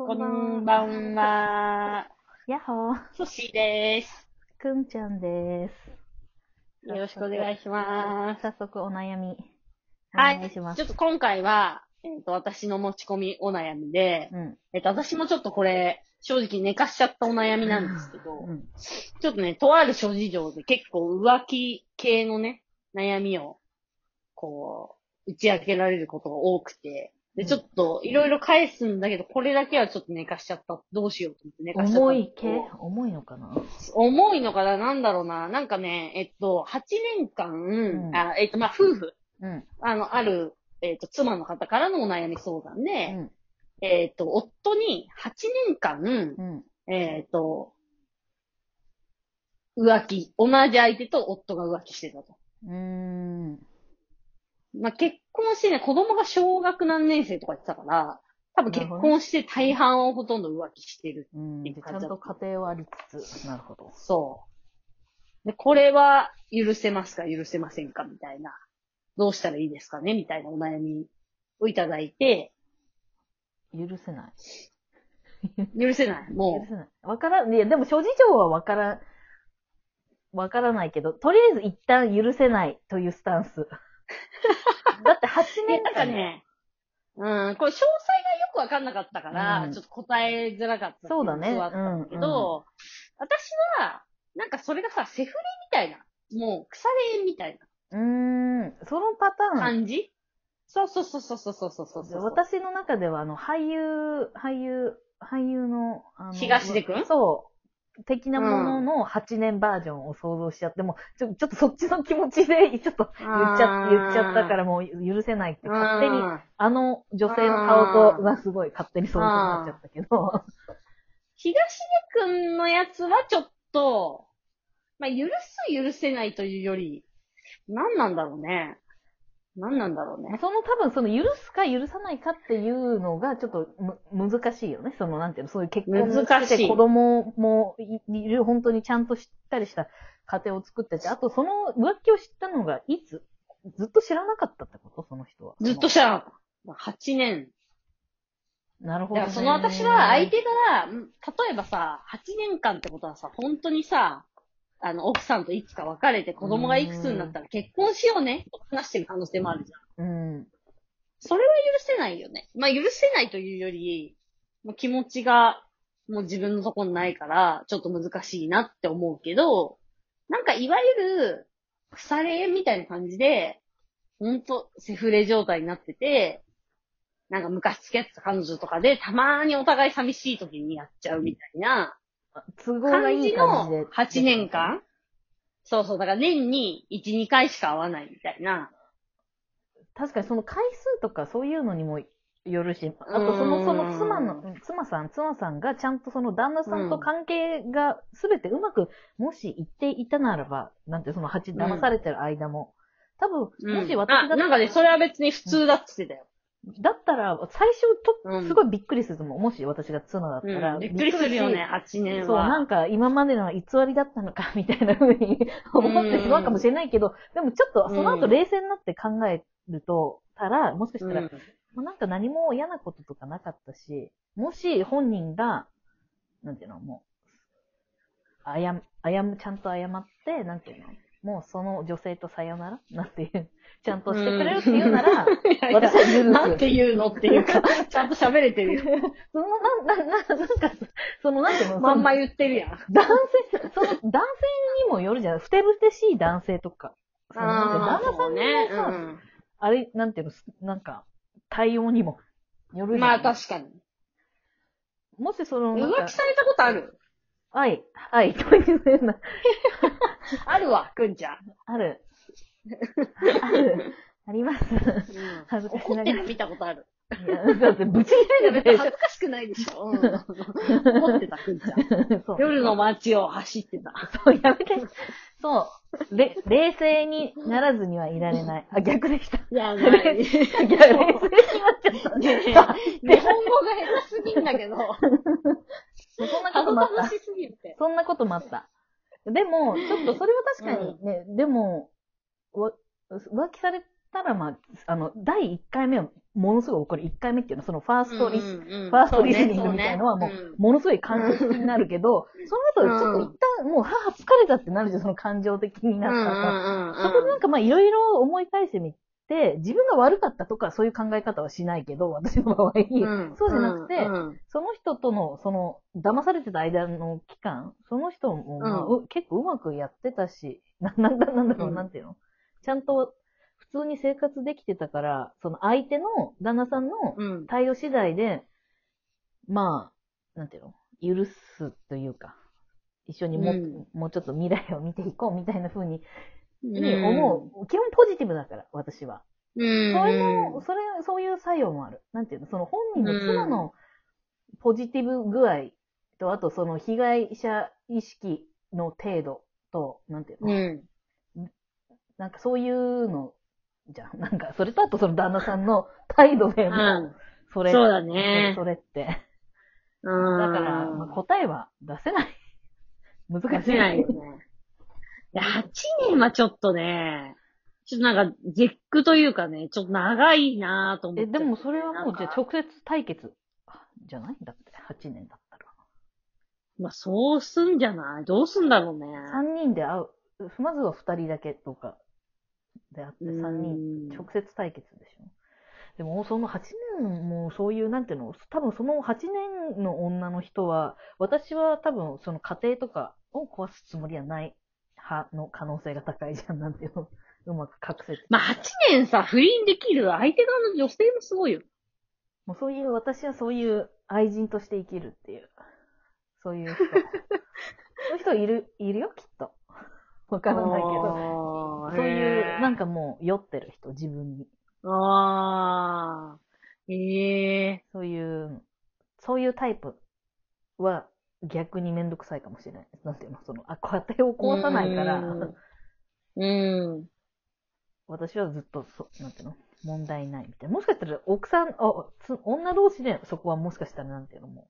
こんばんは。やっほー。ソシーです。くんちゃんです。よろしくお願いします。早速お悩み。おはい。ちょっと今回は、えっ、と、私の持ち込みお悩みで、うん。えっ、と、私もちょっとこれ、正直寝かしちゃったお悩みなんですけど、うん。ちょっとね、とある諸事情で結構浮気系のね、悩みを、こう、打ち明けられることが多くて、で、ちょっと、いろいろ返すんだけど、これだけはちょっと寝かしちゃった。どうしようと思って寝かしちゃった。重い系？重いのかな？重いのかな？なんだろうな。なんかね、えっと、8年間、んあえっと、まあ、夫婦、うん。あの、ある、えっと、妻の方からのお悩み相談うで、ん。えっと、夫に8年間、うん。えっと、浮気、同じ相手と夫が浮気してたと。うーん。まあ、結婚してね、子供が小学何年生とか言ってたから、多分結婚して大半はほとんど浮気してる。うん。いいちゃんと家庭はありつつ、なるほど。そう。で、これは許せますか許せませんかみたいな。どうしたらいいですかねみたいなお悩みをいただいて、許せない。許せない。許もせない。わからん、いや、でも諸事情はわから、わからないけど、とりあえず一旦許せないというスタンス。だって8う。で、年なんかね、うん、これ詳細がよくわかんなかったから、うんちょっと答えづらかったそうだねあったんだけど、私は、なんかそれがさ、セフレみたいな、もう腐れ縁みたいなうーん、そのパターン。感じ、そうそうそうそうそうそうそうそう。私の中では、あの、俳優、俳優、俳優の、あの、東出くん？そう。的なものの8年バージョンを想像しちゃって、もう、ちょ、ちょっとそっちの気持ちで、ちょっと言っちゃ、言っちゃったからもう許せないって、勝手に、うん。あの女性の顔と、がすごい勝手に想像になっちゃったけど、東出くんのやつはちょっと、まあ、許す許せないというより、何なんだろうね。何なんだろうね。その多分その許すか許さないかっていうのがちょっとむ難しいよね。そのなんていうの、そういう結婚して難しい子供もいいる本当にちゃんとしっかりした家庭を作ってて、あとその浮気を知ったのがいつ？ずっと知らなかったってこと？その人は。ずっと知らなかった。8年。なるほど、ね。だからその私は相手が、ん例えばさ、8年間ってことはさ、本当にさ、あの、奥さんといつか別れて子供がいくつになったら結婚しようね、と話してる可能性もあるじゃん。うん。それは許せないよね。まあ、許せないというより、もう気持ちが、もう自分のとこにないから、ちょっと難しいなって思うけど、なんかいわゆる、腐れ縁みたいな感じで、ほんと、セフレ状態になってて、なんか昔付き合ってた彼女とかで、たまーにお互い寂しい時にやっちゃうみたいな都合がい感じい感じで。の8年間？そうそう、だから年に1、2回しか会わないみたいな。確かにその回数とかそういうのにもよるし、あとその、その妻の、妻さん、妻さんがちゃんとその旦那さんと関係がすべてうまく、もし言っていたならば、なんてその8、うん騙されてる間も、多分、うんもし私だあ、ったなんかね、それは別に普通だって言ってたよ。だったら、最初と、うんすごいびっくりすると思う。もし私が妻だったら。うん、びっくりするよね、8し。年は。そう、なんか今までのは偽りだったのか、みたいな風に思ってしまうかもしれないけど、でもちょっとその後冷静になって考えると、たら、もしかしたら、うんまあ、なんか何も嫌なこととかなかったし、もし本人が、なんていうの、もう、あや、あやむ、ちゃんと謝って、なんていうの、もうその女性とさよなら？なんていう、ちゃんとしてくれるっていうなら、私は許す。なんて言うのっていうか、ちゃんと喋れてるよ。その、な、な、な、なんか、その、なんていうの、まんま言ってるやん。男性、その、男性にもよるじゃん。ふてぶてしい男性とか。その旦那さんね。のさ、あれ、なんていうの、なんか、対応にもよるじゃん。まあ確かに。もしその、浮気されたことある？愛、愛というような、あるわ、くんちゃん。ある。ある。あります。恥ずかし怒ってながら。いる見たことある。や、だって、ぶち切れてるでし恥ずかしくないでしょ。うん怒ってた、くんちゃん。ょ。そう。夜の街を走ってた。そう、やめて。そう。れ、冷静にならずにはいられない。あ、逆でした。いや、ない。いや、冷静になっちゃった。日本語が下手すぎんだけど、そんなこともあった恥ずか。しすぎるって。そんなこともあった。でも、ちょっとそれは確かにね、でも、わ浮気されたら、まあ、あの、第1回目は、ものすごい怒る。1回目っていうのは、そのファーストリス、うんうんうん。ファーストリスニングみたいのはもう、そねものすごい感情的になるけど、その後ちょっと一旦もう母疲れたってなるじゃん、その感情的になったら。うんうんうん。そこでなんかまあいろいろ思い返してみて、自分が悪かったとかそういう考え方はしないけど、私の場合、うん。そうじゃなくて、うんうん。その人との、その、騙されてた間の期間、その人も、まあうん。う結構うまくやってたし、な、なんだ、なんだろう、うん。なんていうの？ちゃんと普通に生活できてたから、その相手の旦那さんのうん。対応次第で、まあ、なんていうの？許すというか、一緒にも,、うん。もうちょっと未来を見ていこうみたいな風に、うんに思う。基本ポジティブだから、私は。うん。それも、それ、そういう作用もある。なんていうの？その本人の妻のポジティブ具合と、あとその被害者意識の程度と、なんていうの、うん。なんかそういうの、じゃん。なんか、それとあとその旦那さんの態度でもうう、ん。それ、そうだねそれって。だだから、まあ、答えは出せない。難しい。出せないよね。いや、8年はちょっとね、ちょっとなんか、絶句というかね、ちょっと長いなぁと思って。え、でもそれはもう、じゃあょ直接対決じゃない？だって、8年だったら。まあ、そうすんじゃない？どうすんだろうね。3人で会う。まずは2人だけとかであって、3人、うん直接対決でしょ。でも、その8年もそういう、なんていうの、多分その8年の女の人は、私は多分その家庭とかを壊すつもりはない派の可能性が高いじゃん、なんていうの。うまく隠せて。まあ、8年さ、不倫できる相手側の女性もすごいよ。もうそういう、私はそういう愛人として生きるっていう。そういう人。そういう人いる、いるよ、きっと。わからないけど。どそういう、なんかもう酔ってる人、自分に。ああ。ええそういう、そういうタイプは逆にめんどくさいかもしれない。なんていうの？その、あ、家庭を壊さないから、うん。うん。私はずっと、そなんていうの？問題ないみたいな。もしかしたら奥さん、あつ女同士でそこはもしかしたらなんていうの？も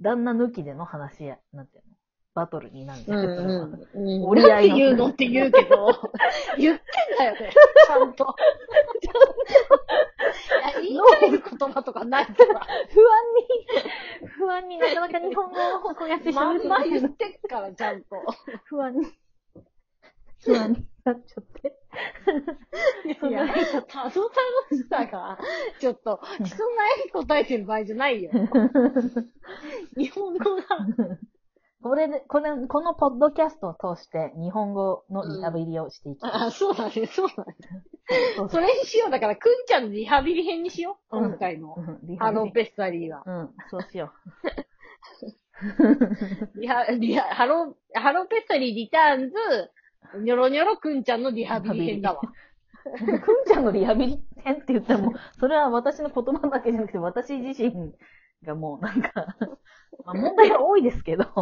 う、旦那抜きでの話や、なんていうの？バトルになるんだうよね、それは。んうん。折り合い言うの？って言うけど、言ってんだよね。ちゃんと。いや言い換える言葉とかないから。不安に、不安になかなか日本語をこうやってまんま言ってっから、ちゃんと。不安に、不安になっちゃって。いや、たどたどしさが、ちょっと、人の悩み答えてる場合じゃないよ。日本語が。これで、これ、このポッドキャストを通して日本語のリハビリをしていきます。あ、そうだね、そうだね。そうそれにしよう。だから、くんちゃんのリハビリ編にしよう。うん今回の。うんリハローリペスタリーは。うん、そうしよ リハ、リハ、ハロー、ハローペスタリーリターンズ、ニョロニョロくんちゃんのリハビリ編だわ。う。くんちゃんのリハビリ編って言っても、それは私の言葉だけじゃなくて、私自身がもうなんか、まあ、問題が多いですけど、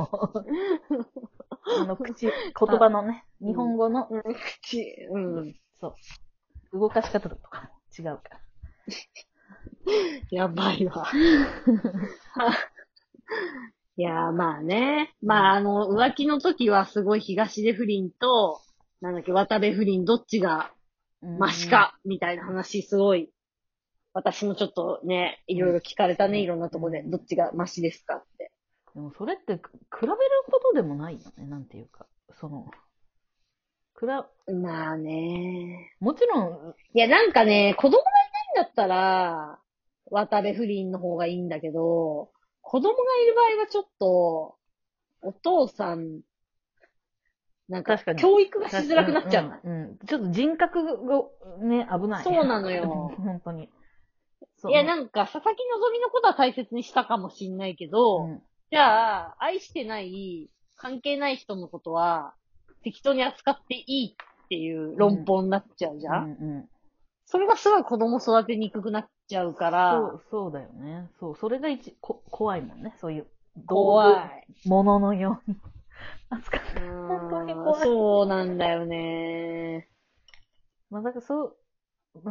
あの、口、言葉のね、日本語の、うん口、うん。そう、動かし方とかも違うから。やばいわ。いやー、まあね。まあ、あの、浮気の時はすごい東出不倫と、なんだっけ、渡部不倫どっちがマシか、みたいな話すごい。私もちょっとね、いろいろ聞かれたね、いろんなとこで。どっちがマシですかって。でもそれってく比べることでもないよね、なんていうか。その、くら、まあね。もちろん、いや、なんかね、子供がいないんだったら、渡部不倫の方がいいんだけど、子供がいる場合はちょっと、お父さん、なんか、確かに教育がしづらくなっちゃう。うん、うんちょっと人格がね、危ない。そうなのよ 本当に。いや、なんか、佐々木希のことは大切にしたかもしんないけど、うんじゃあ、愛してない、関係ない人のことは、適当に扱っていいっていう論法になっちゃうじゃん、うんうんそれがすごい子供育てにくくなっちゃうから、そう、そうだよね。そう、それが一、こ怖いもんね。そういう、怖い。い。もののように 扱う。う本当に怖い そうなんだよね。まあ、だからそう、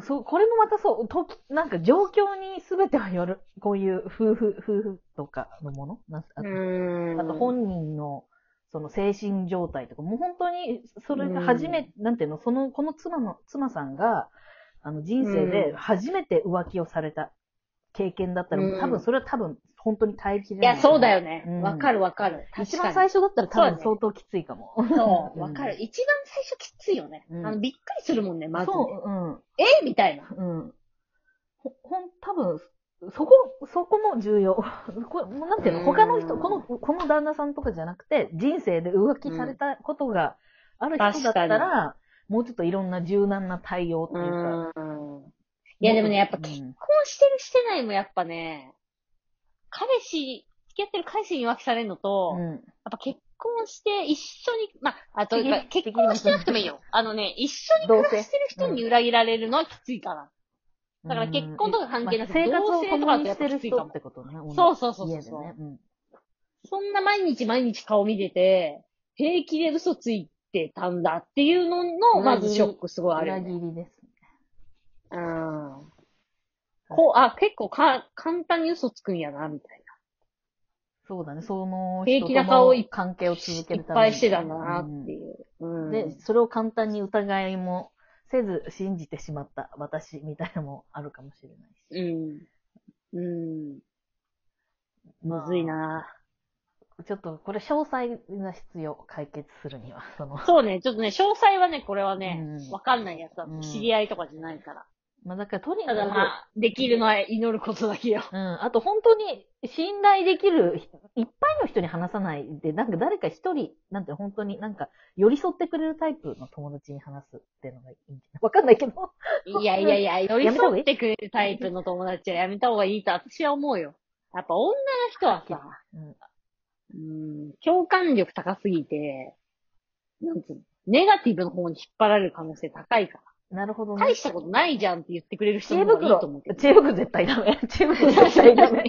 そう、これもまたそう、とき、なんか状況に全てはよる。こういう夫婦、夫婦とかのもの？あうと。あと本人の、その精神状態とか、もう本当に、それが初め、なんていうの、その、この妻の、妻さんが、あの人生で初めて浮気をされた経験だったら、うん。多分それは多分本当に耐えきれいない。や、そうだよねうん。わかるわかる。一番最初だったら多分相当きついかも。そう、うんわかる。一番最初きついよね。うんあの、びっくりするもんね、まずね。そう、うん。え？みたいな。うん。ほ、ほん、多分、そこ、そこも重要。これ、もうなんていうの？うん他の人、この、この旦那さんとかじゃなくて、人生で浮気されたことがある人だったら、もうちょっといろんな柔軟な対応っていうか。うん。いや、でもね、やっぱうん結婚してるしてないもやっぱね、彼氏、付き合ってる彼氏に浮気されるのと、やっうん。ぱ結婚して一緒に、まあ、あと、結婚はしてなくてもいいよ。あのね、一緒に暮らしてる人に裏切られるのはきついから。だから結婚とか関係なくてまあ生活を共にしてるきついかも人ってことね。そうそうそうそうね。うん。そんな毎日毎日顔見てて、平気で嘘ついてたんだっていうのの、まずショックすごいあるよ裏ね。切りですね。うん。こう、あ、結構か、簡単に嘘つくんやな、みたいそうだね。その人平気なとの関係をな。続けいっるために。ぱいしてたんだな、っていう。うん。で、それを簡単に疑いもせず信じてしまった私みたいなのもあるかもしれないし。うん。うん。まずいな。ちょっとこれ詳細が必要、解決するには。その、そうね、ちょっとね、詳細はね、これはねうん、わかんないやつだうん。知り合いとかじゃないから。まあだからとにかく、ただまあ、できるのは祈ることだけよ。うん、あと本当に信頼できる、いっぱいの人に話さないで、なんか誰か一人、なんて本当になんか寄り添ってくれるタイプの友達に話すっていうのがいいんじゃない？わかんないけど。いやいやいや、寄り添ってくれるタイプの友達はやめた方がいいと私は思うよ。やっぱ女の人はさ、うんうん、共感力高すぎて、なんつうの、ネガティブの方に引っ張られる可能性高いから。なるほどね。大したことないじゃんって言ってくれる人知恵の方がいいと袋思うけど。知恵袋絶対ダメ。知恵袋絶対ダメ。